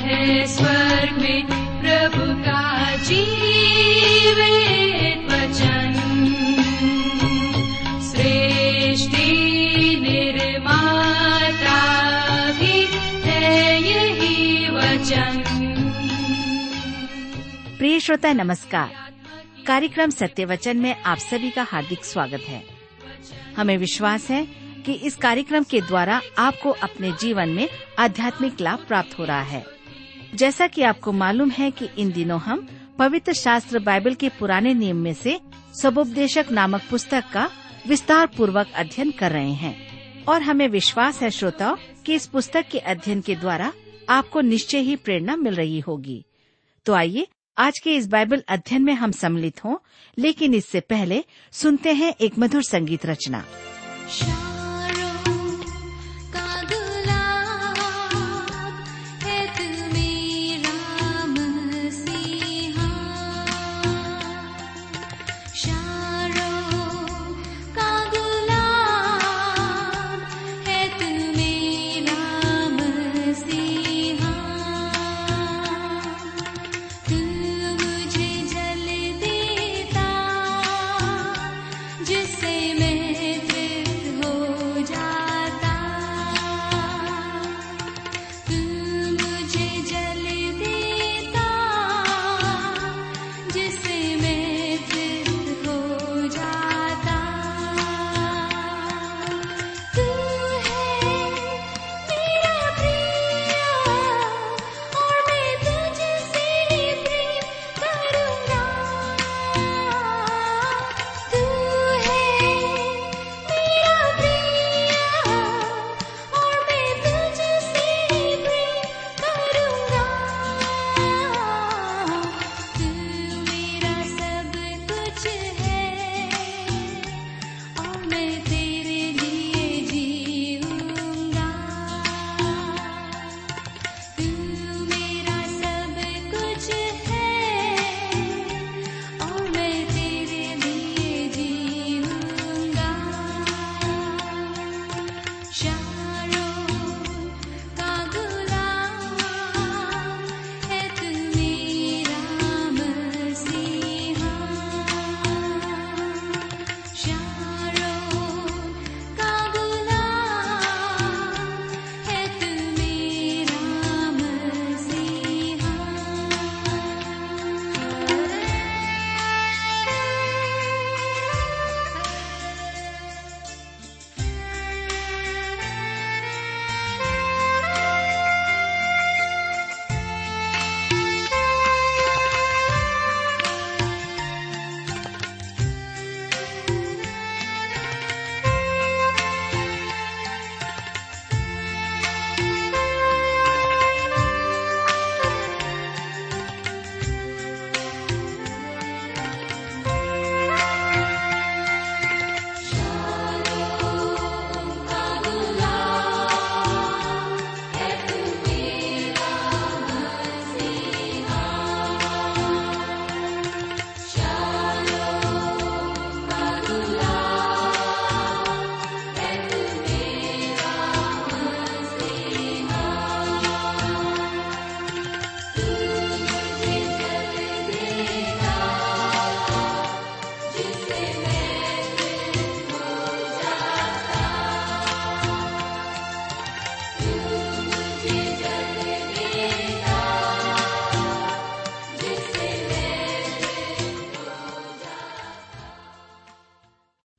है में प्रभु का वचन। सृष्टि निर्माता भी है यही वचन। प्रिय श्रोता, नमस्कार। कार्यक्रम सत्य वचन में आप सभी का हार्दिक स्वागत है। हमें विश्वास है कि इस कार्यक्रम के द्वारा आपको अपने जीवन में आध्यात्मिक लाभ प्राप्त हो रहा है। जैसा कि आपको मालूम है कि इन दिनों हम पवित्र शास्त्र बाइबल के पुराने नियम में से सबोपदेशक नामक पुस्तक का विस्तार पूर्वक अध्ययन कर रहे हैं। और हमें विश्वास है, श्रोताओं, कि इस पुस्तक के अध्ययन के द्वारा आपको निश्चय ही प्रेरणा मिल रही होगी। तो आइए, आज के इस बाइबल अध्ययन में हम सम्मिलित हों, लेकिन इससे पहले सुनते हैं एक मधुर संगीत रचना।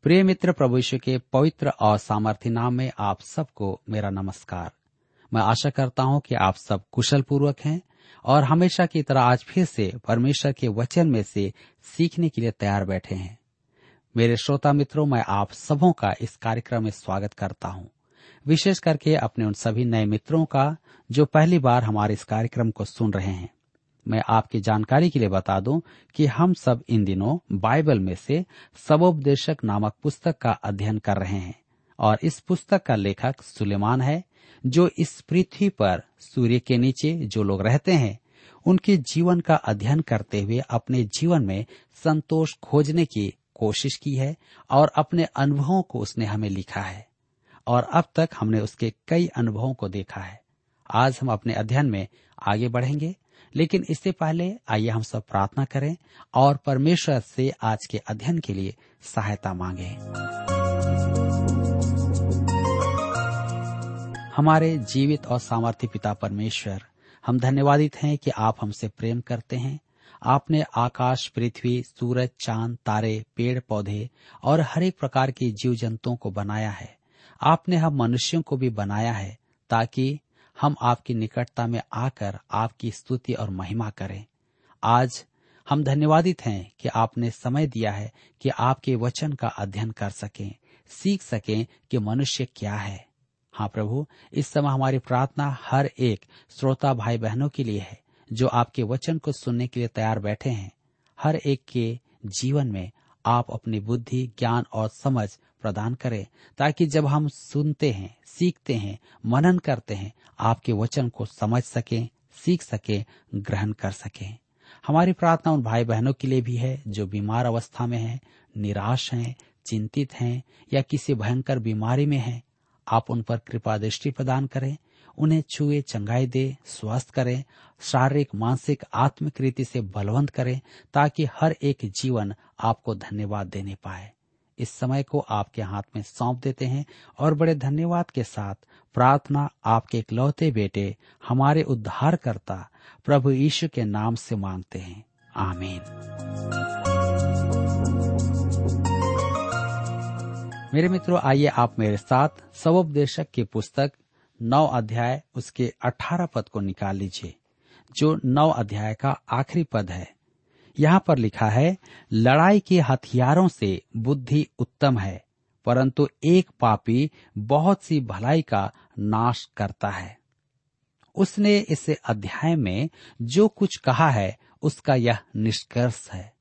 प्रिय मित्र प्रभु के पवित्र और सामर्थ्य नाम में आप सबको मेरा नमस्कार। मैं आशा करता हूँ कि आप सब कुशल पूर्वक हैं और हमेशा की तरह आज फिर से परमेश्वर के वचन में से सीखने के लिए तैयार बैठे हैं। मेरे श्रोता मित्रों, मैं आप सबों का इस कार्यक्रम में स्वागत करता हूँ। विशेष करके अपने उन सभी नए मित्रों का जो पहली बार हमारे इस कार्यक्रम को सुन रहे हैं। आपकी जानकारी के लिए बता दूँ कि हम सब इन दिनों बाइबल में से सबोपदेशक नामक पुस्तक का अध्ययन कर रहे हैं और इस पुस्तक का लेखक सुलेमान है, जो इस पृथ्वी पर सूर्य के नीचे जो लोग रहते हैं, उनके जीवन का अध्ययन करते हुए अपने जीवन में संतोष खोजने की कोशिश की है और अपने अनुभवों को उसने हमें लिखा है और अब तक हमने उसके कई अनुभवों को देखा है। आज हम अपने अध्ययन में आगे बढ़ेंगे। लेकिन इससे पहले आइए हम सब प्रार्थना करें और परमेश्वर से आज के अध्ययन के लिए सहायता मांगे। हमारे जीवित और सामर्थ्य पिता परमेश्वर, हम धन्यवादित हैं कि आप हमसे प्रेम करते हैं। आपने आकाश, पृथ्वी, सूरज, चाँद, तारे, पेड़, पौधे और हर एक प्रकार के जीव जंतुओं को बनाया है। आपने हम मनुष्यों को भी बनाया है ताकि हम आपकी निकटता में आकर आपकी स्तुति और महिमा करें। आज हम धन्यवादित हैं कि आपने समय दिया है कि आपके वचन का अध्ययन कर सकें, सीख सकें कि मनुष्य क्या है। हाँ प्रभु, इस समय हमारी प्रार्थना हर एक श्रोता भाई बहनों के लिए है, जो आपके वचन को सुनने के लिए तैयार बैठे हैं। हर एक के जीवन में आप अपनी बुद्धि, ज्ञान और समझ प्रदान करें ताकि जब हम सुनते हैं सीखते हैं मनन करते हैं आपके वचन को समझ सकें सीख सकें ग्रहण कर सकें। हमारी प्रार्थना उन भाई बहनों के लिए भी है जो बीमार अवस्था में हैं, निराश हैं चिंतित हैं या किसी भयंकर बीमारी में हैं आप उन पर कृपा दृष्टि प्रदान करें उन्हें छुए चंगाई दे स्वस्थ करें शारीरिक मानसिक आत्मिक रीति से बलवंत करें ताकि हर एक जीवन आपको धन्यवाद देने पाए। इस समय को आपके हाथ में सौंप देते हैं और बड़े धन्यवाद के साथ प्रार्थना आपके इकलौते बेटे, हमारे उद्धारकर्ता, प्रभु यीशु के नाम से मांगते हैं। आमीन। मेरे मित्रों, आइए आप मेरे साथ सवोपदेशक की पुस्तक नौ अध्याय, उसके अठारह पद को निकाल लीजिए, जो नौ अध्याय का आखिरी पद है। यहाँ पर लिखा है, लड़ाई के हथियारों से बुद्धि उत्तम है, परंतु एक पापी बहुत सी भलाई का नाश करता है। उसने इस अध्याय में जो कुछ कहा है, उसका यह निष्कर्ष है।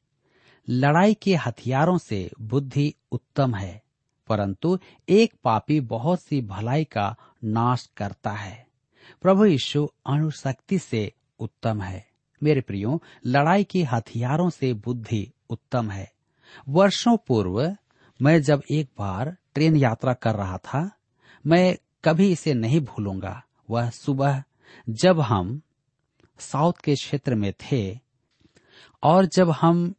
लड़ाई के हथियारों से बुद्धि उत्तम है, परंतु एक पापी बहुत सी भलाई का नाश करता है। प्रभु यीशु अणुशक्ति से उत्तम है। मेरे प्रियो, लड़ाई के हथियारों से बुद्धि उत्तम है। वर्षों पूर्व, मैं जब एक बार ट्रेन यात्रा कर रहा था, मैं कभी इसे नहीं भूलूँगा। वह सुबह, जब हम साउथ के क्षेत्र में थे और जब हम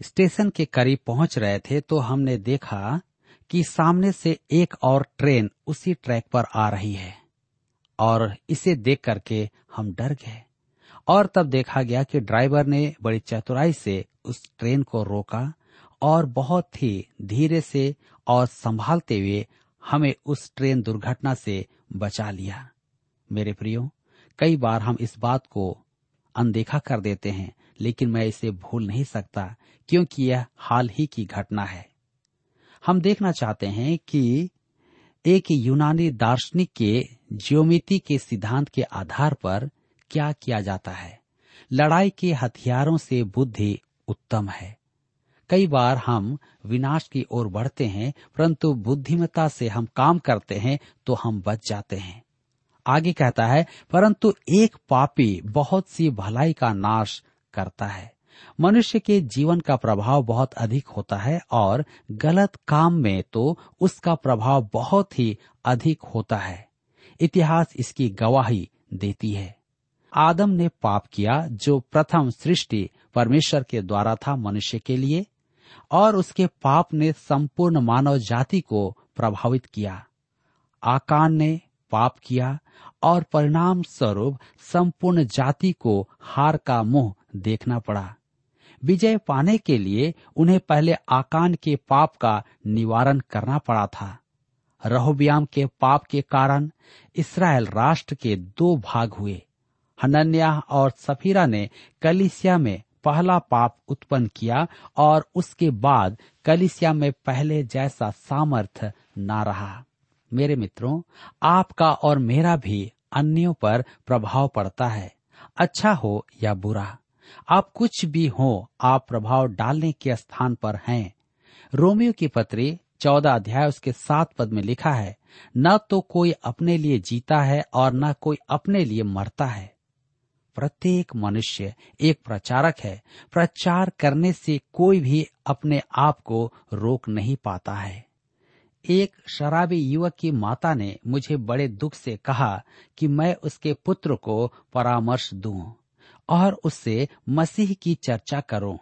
स्टेशन के करीब पहुँच रहे थे तो हमने देखा कि सामने से एक और ट्रेन उसी ट्रैक पर आ रही है और इसे देख करके हम डर गए। और तब देखा गया कि ड्राइवर ने बड़ी चतुराई से उस ट्रेन को रोका और बहुत ही धीरे से और संभालते हुए हमें उस ट्रेन दुर्घटना से बचा लिया। मेरे प्रियो, कई बार हम इस बात को अनदेखा कर देते हैं, लेकिन मैं इसे भूल नहीं सकता क्योंकि यह हाल ही की घटना है। हम देखना चाहते हैं कि एक यूनानी दार्शनिक के ज्योमिति के सिद्धांत के आधार पर क्या किया जाता है? लड़ाई के हथियारों से बुद्धि उत्तम है। कई बार हम विनाश की ओर बढ़ते हैं, परंतु बुद्धिमता से हम काम करते हैं तो हम बच जाते हैं। आगे कहता है, परंतु एक पापी बहुत सी भलाई का नाश करता है। मनुष्य के जीवन का प्रभाव बहुत अधिक होता है और गलत काम में तो उसका प्रभाव बहुत ही अधिक होता है। इतिहास इसकी गवाही देती है। आदम ने पाप किया जो प्रथम सृष्टि परमेश्वर के द्वारा था मनुष्य के लिए, और उसके पाप ने संपूर्ण मानव जाति को प्रभावित किया। आकान ने पाप किया और परिणाम स्वरूप संपूर्ण जाति को हार का मुँह देखना पड़ा। विजय पाने के लिए उन्हें पहले आकान के पाप का निवारण करना पड़ा था। रहोब्याम के पाप के कारण इसराइल राष्ट्र के दो भाग हुए। हनन्या और सफीरा ने कलिसिया में पहला पाप उत्पन्न किया और उसके बाद कलिसिया में पहले जैसा सामर्थ न रहा। मेरे मित्रों, आपका और मेरा भी अन्यों पर प्रभाव पड़ता है। अच्छा हो या बुरा, आप कुछ भी हो, आप प्रभाव डालने के स्थान पर हैं। रोमियो की पत्री चौदह अध्याय उसके सात पद में लिखा है, न तो कोई अपने लिए जीता है और न कोई अपने लिए मरता है। प्रत्येक मनुष्य एक प्रचारक है। प्रचार करने से कोई भी अपने आप को रोक नहीं पाता है। एक शराबी युवक की माता ने मुझे बड़े दुख से कहा कि मैं उसके पुत्र को परामर्श दूँ और उससे मसीह की चर्चा करूँ।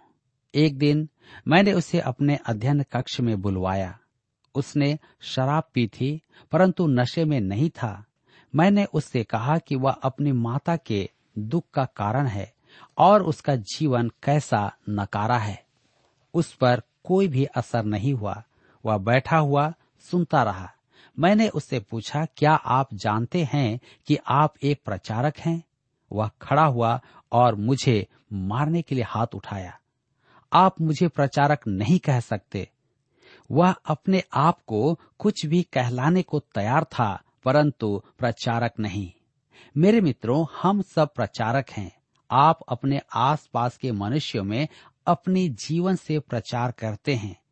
एक दिन मैंने उसे अपने अध्ययन कक्ष में बुलवाया। उसने शराब पी थी, परंतु नशे में नहीं था। मैंने उससे कहा कि वह अपनी माता के दुख का कारण है और उसका जीवन कैसा नकारा है। उस पर कोई भी असर नहीं हुआ। वह बैठा हुआ, सुनता रहा। मैंने उससे पूछा, क्या आप जानते हैं कि आप एक प्रचारक हैं? वह खड़ा हुआ और मुझे मारने के लिए हाथ उठाया। आप मुझे प्रचारक नहीं कह सकते। वह अपने आप को कुछ भी कहलाने को तैयार था, परंतु प्रचारक नहीं। मेरे मित्रों, हम सब प्रचारक हैं। आप अपने आसपास के मनुष्यों में अपने जीवन से प्रचार करते हैं।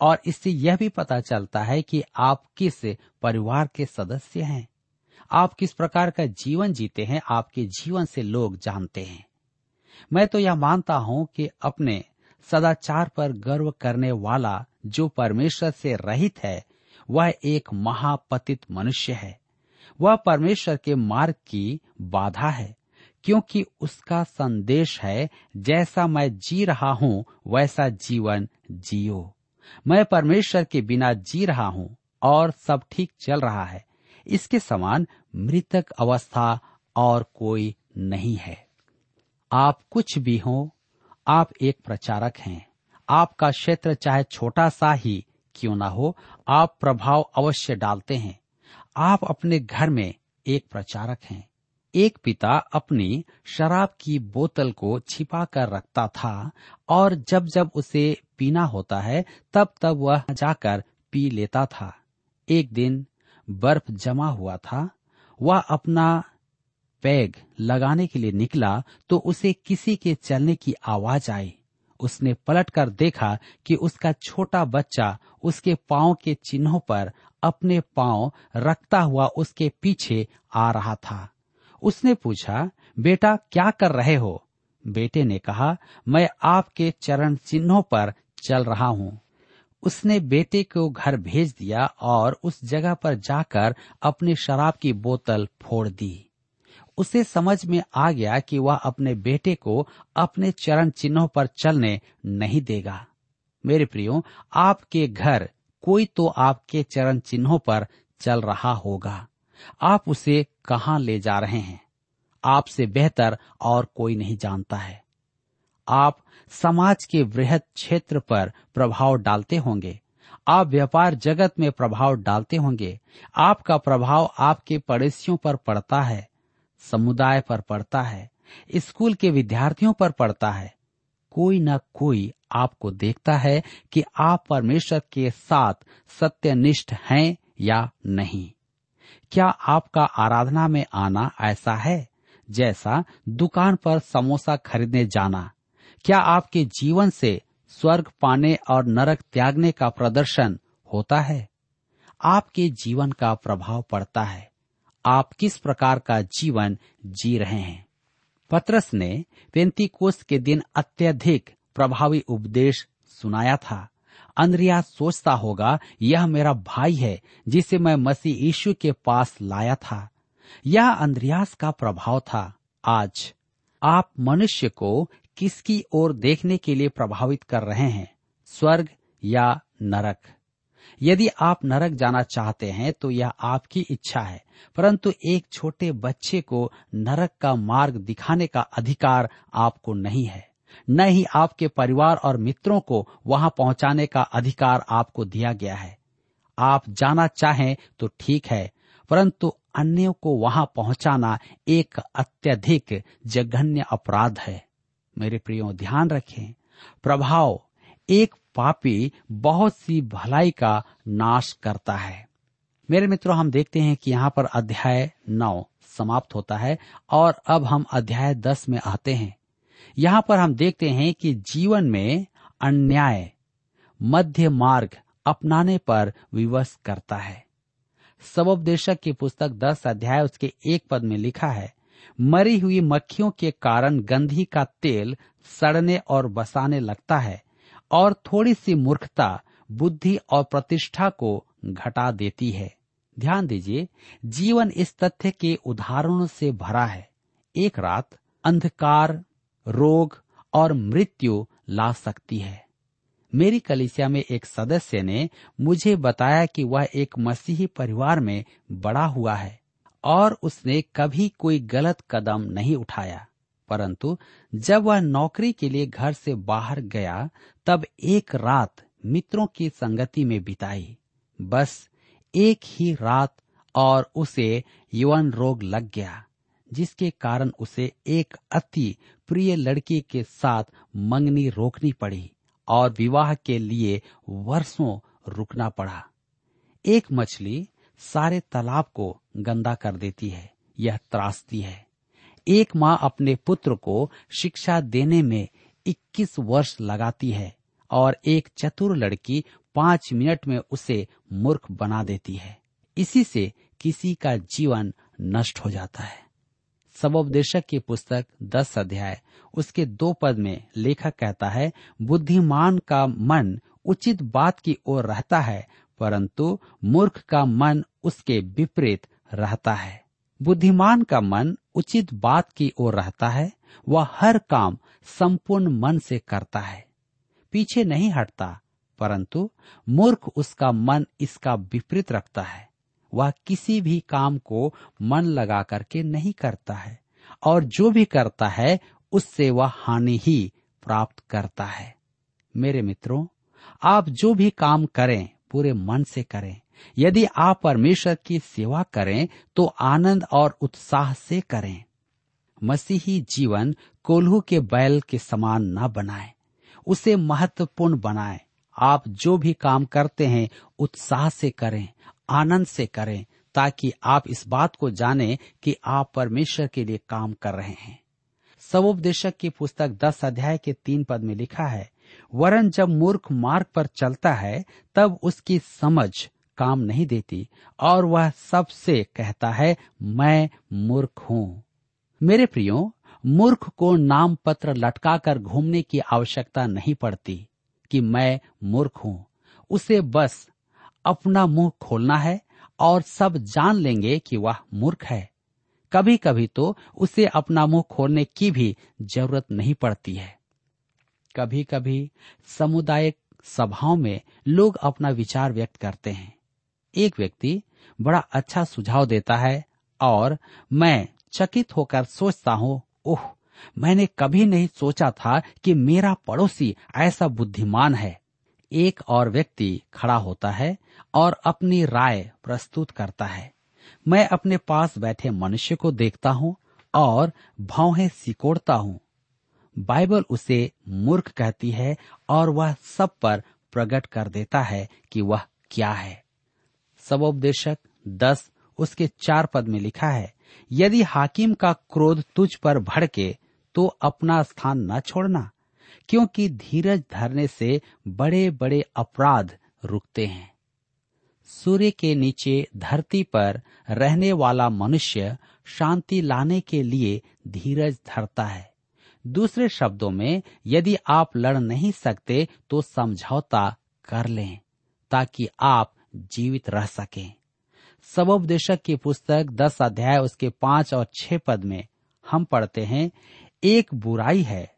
और इससे यह भी पता चलता है कि आप किस परिवार के सदस्य हैं। आप किस प्रकार का जीवन जीते हैं, आपके जीवन से लोग जानते हैं। मैं तो यह मानता हूँ कि अपने सदाचार पर गर्व करने वाला जो परमेश्वर से रहित है, वह एक महापतित मनुष्य है। वह परमेश्वर के मार्ग की बाधा है, क्योंकि उसका संदेश है, जैसा मैं जी रहा हूँ, वैसा जीवन जियो। मैं परमेश्वर के बिना जी रहा हूँ और सब ठीक चल रहा है। इसके समान मृतक अवस्था और कोई नहीं है। आप कुछ भी हो, आप एक प्रचारक हैं। आपका क्षेत्र चाहे छोटा सा ही क्यों ना हो, आप प्रभाव अवश्य डालते हैं। आप अपने घर में एक प्रचारक हैं। एक पिता अपनी शराब की बोतल को छिपा कर रखता था और जब जब उसे पीना होता है, तब तब वह जाकर पी लेता था। एक दिन बर्फ़ जमा हुआ था। वह अपना पैग लगाने के लिए निकला तो उसे किसी के चलने की आवाज़ आई। उसने पलटकर देखा कि उसका छोटा बच्चा उसके पाँव के चिन्हों पर अपने पाँव रखता हुआ उसके पीछे आ रहा था। उसने पूछा, बेटा, क्या कर रहे हो? बेटे ने कहा, मैं आपके चरण चिन्हों पर चल रहा हूँ। उसने बेटे को घर भेज दिया और उस जगह पर जाकर अपनी शराब की बोतल फोड़ दी। उसे समझ में आ गया कि वह अपने बेटे को अपने चरण चिन्हों पर चलने नहीं देगा। मेरे प्रियो, आपके घर कोई तो आपके चरण चिन्हों पर चल रहा होगा। आप उसे कहाँ ले जा रहे हैं? आपसे बेहतर और कोई नहीं जानता है। आप समाज के वृहद क्षेत्र पर प्रभाव डालते होंगे। आप व्यापार जगत में प्रभाव डालते होंगे। आपका प्रभाव आपके पड़ोसियों पर पड़ता है, समुदाय पर पड़ता है, स्कूल के विद्यार्थियों पर पड़ता है। कोई न कोई आपको देखता है कि आप परमेश्वर के साथ सत्यनिष्ठ हैं या नहीं। क्या आपका आराधना में आना ऐसा है? जैसा दुकान पर समोसा खरीदने जाना। क्या आपके जीवन से स्वर्ग पाने और नरक त्यागने का प्रदर्शन होता है? आपके जीवन का प्रभाव पड़ता है। आप किस प्रकार का जीवन जी रहे हैं? पत्रस ने पेंतीकोस के दिन अत्यधिक प्रभावी उपदेश सुनाया था। अंद्रिया सोचता होगा, यह मेरा भाई है, जिसे मैं मसीह यीशु के पास लाया था। यह अंद्रियास का प्रभाव था। आज आप मनुष्य को किसकी ओर देखने के लिए प्रभावित कर रहे हैं? स्वर्ग या नरक? यदि आप नरक जाना चाहते हैं तो यह आपकी इच्छा है। परंतु एक छोटे बच्चे को नरक का मार्ग दिखाने का अधिकार आपको नहीं है। न ही आपके परिवार और मित्रों को वहाँ पहुँचाने का अधिकार आपको दिया गया है। आप जाना चाहें तो ठीक है, परंतु अन्यों को वहाँ पहुंचाना एक अत्यधिक जघन्य अपराध है। मेरे प्रियो, ध्यान रखें। प्रभाव, एक पापी बहुत सी भलाई का नाश करता है। मेरे मित्रों, हम देखते हैं कि यहाँ पर अध्याय नौ समाप्त होता है और अब हम अध्याय दस में आते हैं। यहाँ पर हम देखते हैं कि जीवन में अन्याय मध्य मार्ग अपनाने पर विवश करता है। सबोपदेशक की पुस्तक दस अध्याय, उसके एक पद में लिखा है, मरी हुई मक्खियों के कारण गंधी का तेल सड़ने और बसाने लगता है और थोड़ी सी मूर्खता, बुद्धि और प्रतिष्ठा को घटा देती है। ध्यान दीजिए, जीवन इस तथ्य के उदाहरणों से भरा है। एक रात अंधकार, रोग और मृत्यु ला सकती है। मेरी कलिसिया में एक सदस्य ने मुझे बताया कि वह एक मसीही परिवार में बड़ा हुआ है और उसने कभी कोई गलत कदम नहीं उठाया। परंतु जब वह नौकरी के लिए घर से बाहर गया, तब एक रात मित्रों की संगति में बिताई। बस एक ही रात और उसे यौन रोग लग गया, जिसके कारण उसे एक अति प्रिय लड़की के साथ मंगनी रोकनी पड़ी और विवाह के लिए वर्षों रुकना पड़ा। एक मछली सारे तालाब को गंदा कर देती है, यह त्रासदी है। एक माँ अपने पुत्र को शिक्षा देने में 21 वर्ष लगाती है और एक चतुर लड़की पाँच मिनट में उसे मूर्ख बना देती है। इसी से किसी का जीवन नष्ट हो जाता है। सबोपदेशक की पुस्तक दस अध्याय, उसके दो पद में लेखक कहता है, बुद्धिमान का मन उचित बात की ओर रहता है, परंतु मूर्ख का मन उसके विपरीत रहता है। बुद्धिमान का मन उचित बात की ओर रहता है, वह हर काम संपूर्ण मन से करता है। पीछे नहीं हटता, परंतु मूर्ख उसका मन इसका विपरीत रखता है। वह किसी भी काम को मन लगा करके नहीं करता है, और जो भी करता है, उससे वह हानि ही प्राप्त करता है। मेरे मित्रों, आप जो भी काम करें, पूरे मन से करें। यदि आप परमेश्वर की सेवा करें तो आनंद और उत्साह से करें। मसीही जीवन कोल्हू के बैल के समान न बनाए, उसे महत्वपूर्ण बनाए। आप जो भी काम करते हैं, उत्साह से करें, आनंद से करें, ताकि आप इस बात को जानें कि आप परमेश्वर के लिए काम कर रहे हैं। सबोपदेशक की पुस्तक दस अध्याय के तीन पद में लिखा है, वरन जब मूर्ख मार्ग पर चलता है, तब उसकी समझ काम नहीं देती और वह सबसे कहता है, मैं मूर्ख हूँ। मेरे प्रियो, मूर्ख को नाम पत्र लटकाकर घूमने की आवश्यकता नहीं पड़ती कि मैं मूर्ख हूँ। उसे बस अपना मुँह खोलना है और सब जान लेंगे कि वह मूर्ख है। कभी कभी तो उसे अपना मुँह खोलने की भी ज़रूरत नहीं पड़ती है। कभी कभी सामुदायिक सभाओं में लोग अपना विचार व्यक्त करते हैं। एक व्यक्ति बड़ा अच्छा सुझाव देता है और मैं चकित होकर सोचता हूँ, ओह, मैंने कभी नहीं सोचा था कि मेरा पड़ोसी ऐसा बुद्धिमान है। एक और व्यक्ति खड़ा होता है और अपनी राय प्रस्तुत करता है। मैं अपने पास बैठे मनुष्य को देखता हूँ और भौहें सिकोड़ता हूँ। बाइबल उसे मूर्ख कहती है और वह सब पर प्रकट कर देता है कि वह क्या है। सबोपदेशक दस, उसके चार पद में लिखा है, यदि हाकिम का क्रोध तुझ पर भड़के तो अपना स्थान न छोड़ना, क्योंकि धीरज धरने से बड़े बड़े अपराध रुकते हैं। सूर्य के नीचे धरती पर रहने वाला मनुष्य शांति लाने के लिए धीरज धरता है। दूसरे शब्दों में, यदि आप लड़ नहीं सकते तो समझौता कर लें, ताकि आप जीवित रह सके। सबोपदेशक की पुस्तक दस अध्याय, उसके पाँच और छह पद में हम पढ़ते हैं, एक बुराई है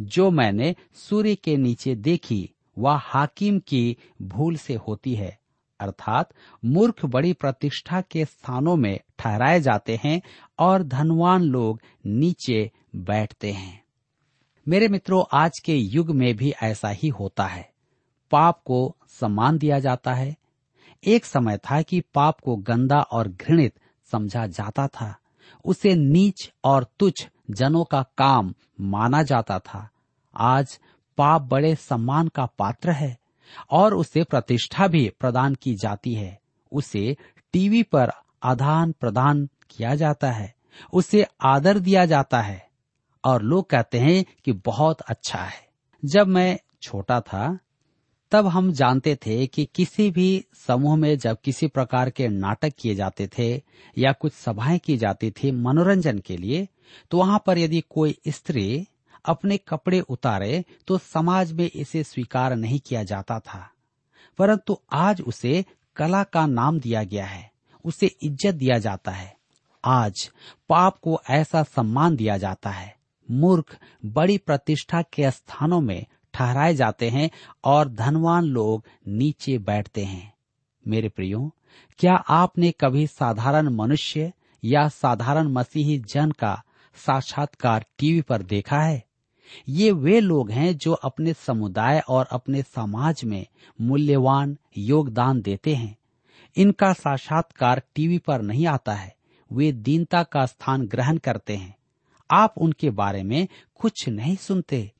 जो मैंने सूर्य के नीचे देखी, वह हाकिम की भूल से होती है। अर्थात मूर्ख बड़ी प्रतिष्ठा के स्थानों में ठहराए जाते हैं और धनवान लोग नीचे बैठते हैं। मेरे मित्रों, आज के युग में भी ऐसा ही होता है। पाप को सम्मान दिया जाता है एक समय था कि पाप को गंदा और घृणित समझा जाता था। उसे नीच और तुच्छ जनों का काम माना जाता था। आज पाप बड़े सम्मान का पात्र है और उसे प्रतिष्ठा भी प्रदान की जाती है। उसे टीवी पर आदान प्रदान किया जाता है। उसे आदर दिया जाता है। और लोग कहते हैं कि बहुत अच्छा है। जब मैं छोटा था तब हम जानते थे कि किसी भी समूह में जब किसी प्रकार के नाटक किए जाते थे या कुछ सभाएँ की जाती थी मनोरंजन के लिए तो वहाँ पर यदि कोई स्त्री अपने कपड़े उतारे तो समाज में इसे स्वीकार नहीं किया जाता था। परंतु आज उसे कला का नाम दिया गया है, उसे इज़्ज़त दिया जाता है। आज पाप को ऐसा सम्मान दिया जाता है। मूर्ख बड़ी प्रतिष्ठा के स्थानों में ठहराए जाते हैं और धनवान लोग नीचे बैठते हैं। मेरे प्रियो, क्या आपने कभी साधारण मनुष्य या साधारण मसीही जन का साक्षात्कार टीवी पर देखा है? ये वे लोग हैं जो अपने समुदाय और अपने समाज में मूल्यवान योगदान देते हैं। इनका साक्षात्कार टीवी पर नहीं आता है। वे दीनता का स्थान ग्रहण करते हैं। आप उनके बारे में कुछ नहीं सुनते।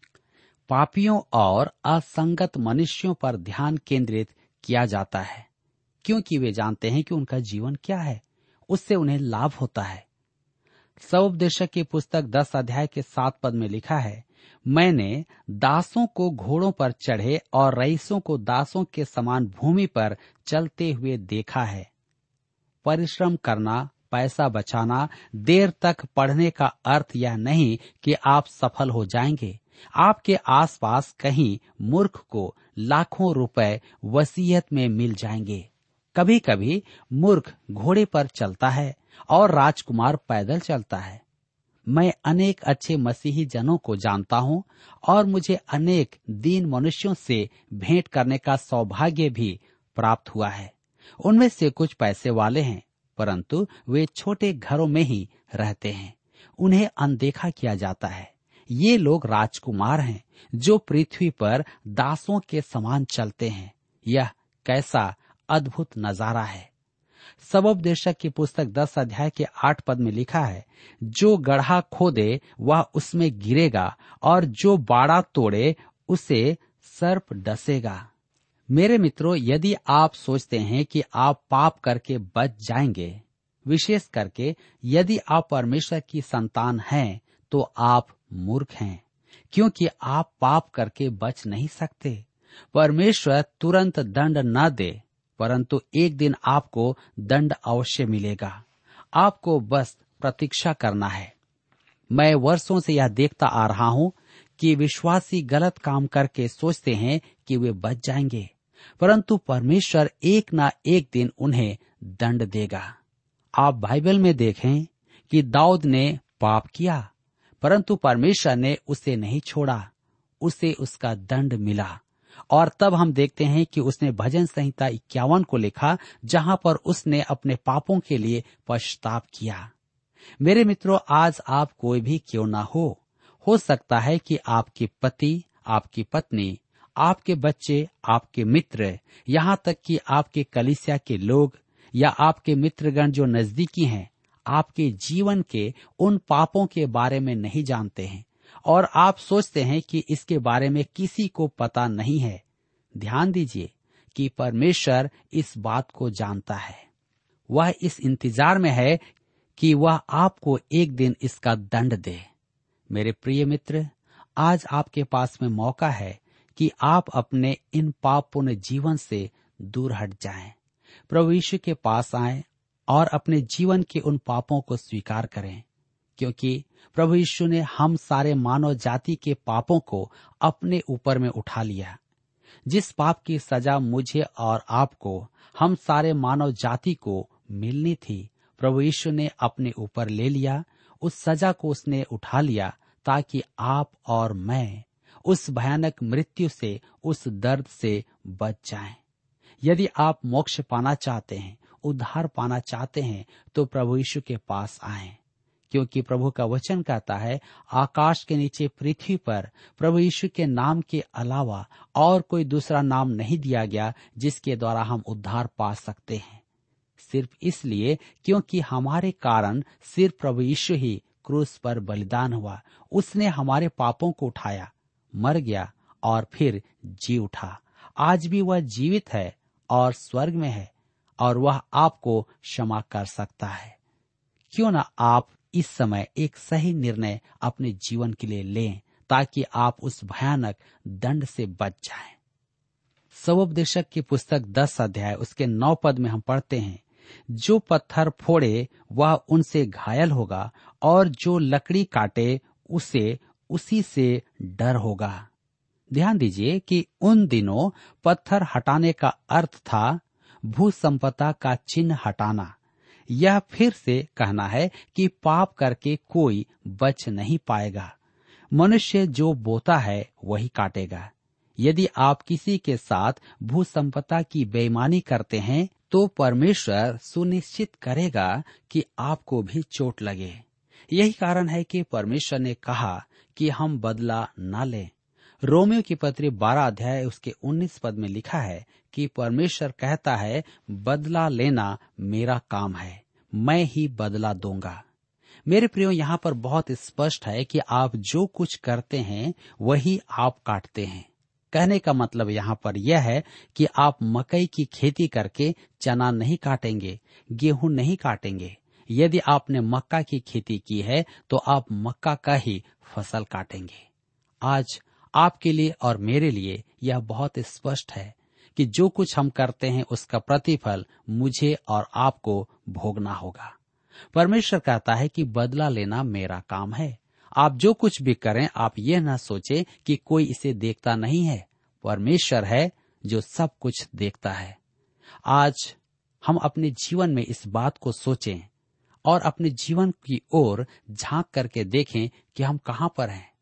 पापियों और असंगत मनुष्यों पर ध्यान केंद्रित किया जाता है, क्योंकि वे जानते हैं कि उनका जीवन क्या है, उससे उन्हें लाभ होता है। सवपदेशक की पुस्तक दस अध्याय के सात पद में लिखा है, मैंने दासों को घोड़ों पर चढ़े और रईसों को दासों के समान भूमि पर चलते हुए देखा है। परिश्रम करना, पैसा बचाना, देर तक पढ़ने का अर्थ यह नहीं कि आप सफल हो जाएँगे। आपके आसपास कहीं मूर्ख को लाखों रुपए वसीयत में मिल जाएँगे। कभी कभी मूर्ख घोड़े पर चलता है और राजकुमार पैदल चलता है। मैं अनेक अच्छे मसीही जनों को जानता हूँ और मुझे अनेक दीन मनुष्यों से भेंट करने का सौभाग्य भी प्राप्त हुआ है। उनमें से कुछ पैसे वाले हैं, परंतु वे छोटे घरों में ही रहते हैं। उन्हें अनदेखा किया जाता है। ये लोग राजकुमार हैं, जो पृथ्वी पर दासों के समान चलते हैं। यह कैसा अद्भुत नज़ारा है। सबोपदेशक की पुस्तक दस अध्याय के आठ पद में लिखा है, जो गढ़ा खोदे, वह उसमें गिरेगा, और जो बाड़ा तोड़े, उसे सर्प डसेगा। मेरे मित्रों, यदि आप सोचते हैं कि आप पाप करके बच जाएँगे, विशेष करके यदि आप परमेश्वर की संतान हैं तो आप मूर्ख हैं, क्योंकि आप पाप करके बच नहीं सकते। परमेश्वर तुरंत दंड न दे, परंतु एक दिन आपको दंड अवश्य मिलेगा। आपको बस प्रतीक्षा करना है। मैं वर्षों से यह देखता आ रहा हूँ कि विश्वासी गलत काम करके सोचते हैं कि वे बच जाएँगे, परंतु परमेश्वर एक ना एक दिन उन्हें दंड देगा। आप बाइबल में देखें कि दाऊद ने पाप किया। परंतु परमेश्वर ने उसे नहीं छोड़ा, उसे उसका दंड मिला। और तब हम देखते हैं कि उसने भजन संहिता इक्यावन को लिखा, जहाँ पर उसने अपने पापों के लिए पश्चाताप किया। मेरे मित्रों, आज आप कोई भी क्यों ना हो? हो सकता है कि आपके पति, आपकी पत्नी, आपके बच्चे, आपके मित्र, यहाँ तक कि आपके कलिसिया के लोग या आपके मित्रगण जो नजदीकी हैं आपके जीवन के उन पापों के बारे में नहीं जानते हैं और आप सोचते हैं कि इसके बारे में किसी को पता नहीं है। ध्यान दीजिए कि परमेश्वर इस बात को जानता है। वह इस इंतज़ार में है कि वह आपको एक दिन इसका दंड दे। मेरे प्रिय मित्र, आज आपके पास में मौका है कि आप अपने इन पापपूर्ण जीवन से दूर हट जाएँ। प्रभु यीशु के पास आएँ और अपने जीवन के उन पापों को स्वीकार करें, क्योंकि प्रभु यीशु ने हम सारे मानव जाति के पापों को अपने ऊपर में उठा लिया जिस पाप की सजा मुझे और आपको, हम सारे मानव जाति को मिलनी थी, प्रभु यीशु ने अपने ऊपर ले लिया, उस सजा को उसने उठा लिया ताकि आप और मैं उस भयानक मृत्यु से, उस दर्द से बच जाएँ। यदि आप मोक्ष पाना चाहते हैं उद्धार पाना चाहते हैं तो प्रभु यीशु के पास आए। क्योंकि प्रभु का वचन कहता है, आकाश के नीचे पृथ्वी पर प्रभु यीशु के नाम के अलावा और कोई दूसरा नाम नहीं दिया गया, जिसके द्वारा हम उद्धार पा सकते हैं। सिर्फ़ इसलिए क्योंकि हमारे कारण सिर्फ़ प्रभु यीशु ही क्रूस पर बलिदान हुआ, उसने हमारे पापों को उठाया, मर गया और फिर जी उठा। आज भी वह जीवित है और स्वर्ग में है। और वह आपको क्षमा कर सकता है क्यों ना आप इस समय एक सही निर्णय अपने जीवन के लिए लें, ताकि आप उस भयानक दंड से बच जाएँ। सबोपदेशक की पुस्तक दस अध्याय, उसके नौ पद में हम पढ़ते हैं, जो पत्थर फोड़े, वह उनसे घायल होगा, और जो लकड़ी काटे, उसे, उसी से डर होगा ध्यान दीजिए कि उन दिनों पत्थर हटाने का अर्थ था भू संपदा का चिन्ह हटाना। यह फिर से कहना है कि पाप करके कोई बच नहीं पाएगा। मनुष्य जो बोता है, वही काटेगा। यदि आप किसी के साथ भू संपदा की बेईमानी करते हैं तो परमेश्वर सुनिश्चित करेगा कि आपको भी चोट लगे। यही कारण है कि परमेश्वर ने कहा कि हम बदला न लें। रोमियो की पत्री बारह अध्याय, उसके उन्नीस पद में लिखा है कि परमेश्वर कहता है, बदला लेना मेरा काम है, मैं ही बदला दूँगा। मेरे प्रियो, यहाँ पर बहुत स्पष्ट है कि आप जो कुछ करते हैं, वही आप काटते हैं। कहने का मतलब यहाँ पर यह है कि आप मकई की खेती करके चना नहीं काटेंगे, गेहूँ नहीं काटेंगे। यदि आपने मक्का की खेती की है तो आप मक्का का ही फ़सल काटेंगे। आज आपके लिए और मेरे लिए यह बहुत स्पष्ट है कि जो कुछ हम करते हैं उसका प्रतिफल मुझे और आपको भोगना होगा। परमेश्वर कहता है कि बदला लेना मेरा काम है। आप जो कुछ भी करें, आप यह न सोचें कि कोई इसे देखता नहीं है। परमेश्वर है जो सब कुछ देखता है। आज हम अपने जीवन में इस बात को सोचें और अपने जीवन की ओर झाँक करके देखें कि हम कहाँ पर हैं।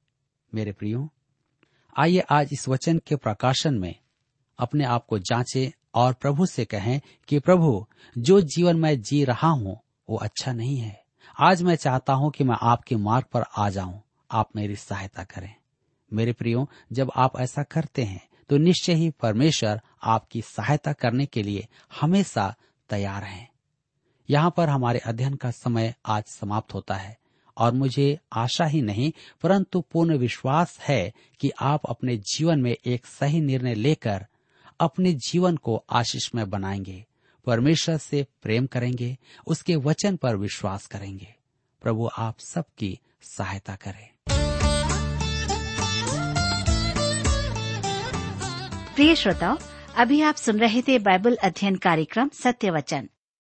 मेरे प्रियो आइए आज इस वचन के प्रकाशन में अपने आप को जांचें और प्रभु से कहें कि प्रभु, जो जीवन मैं जी रहा हूँ, वो अच्छा नहीं है। आज मैं चाहता हूँ कि मैं आपके मार्ग पर आ जाऊँ। आप मेरी सहायता करें। मेरे प्रियो, जब आप ऐसा करते हैं तो निश्चय ही परमेश्वर आपकी सहायता करने के लिए हमेशा तैयार हैं। यहाँ पर हमारे अध्ययन का समय आज समाप्त होता है। और मुझे आशा ही नहीं, परंतु पूर्ण विश्वास है कि आप अपने जीवन में एक सही निर्णय लेकर अपने जीवन को आशीषमय बनाएँगे, परमेश्वर से प्रेम करेंगे, उसके वचन पर विश्वास करेंगे। प्रभु, आप सबकी सहायता करें। प्रिय श्रोताओ, अभी आप सुन रहे थे बाइबल अध्ययन कार्यक्रम सत्य वचन।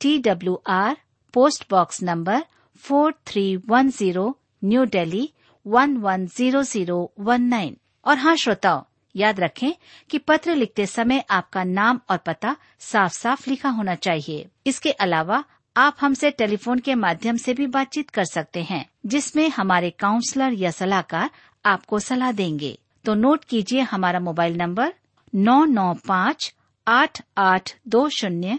T W R post box number four three one zero New Delhi one one zero zero one nine और हाँ श्रोताओ, याद रखें कि पत्र लिखते समय आपका नाम और पता साफ़ साफ़ लिखा होना चाहिए। इसके अलावा आप हमसे टेलीफोन के माध्यम से भी बातचीत कर सकते हैं, जिसमें हमारे काउंसलर या सलाहकार आपको सलाह देंगे। तो नोट कीजिए हमारा मोबाइल नंबर नौ नौ पाँच आठ आठ दो शून्य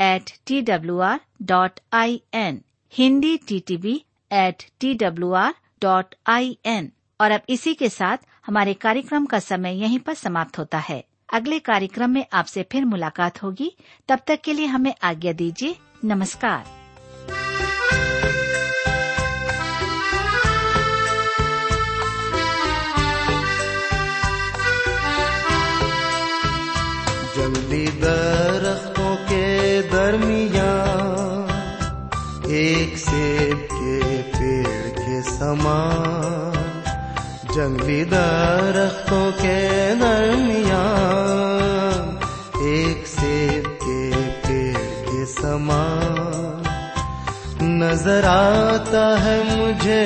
at T W R dot I N Hindi T T B at T W R dot I N और अब इसी के साथ हमारे कार्यक्रम का समय यहीं पर समाप्त होता है। अगले कार्यक्रम में आपसे फिर मुलाकात होगी। तब तक के लिए हमें आज्ञा दीजिए, नमस्कार। जंगली दरख्तों के दरमियान एक सेब के पेड़ के समान नज़र आता है मुझे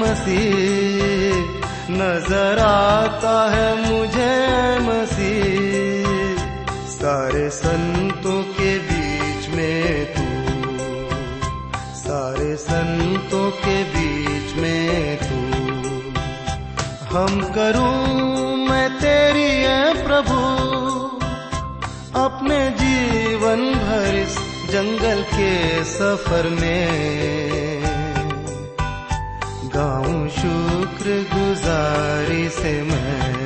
मसीह, नज़र आता है मुझे मसीह। सारे संतों के बीच में तू, सारे संतों के बीच हम करूँ मैं तेरी है प्रभु। अपने जीवन भर इस जंगल के सफ़र में। गाऊं शुक्र गुजारी से मैं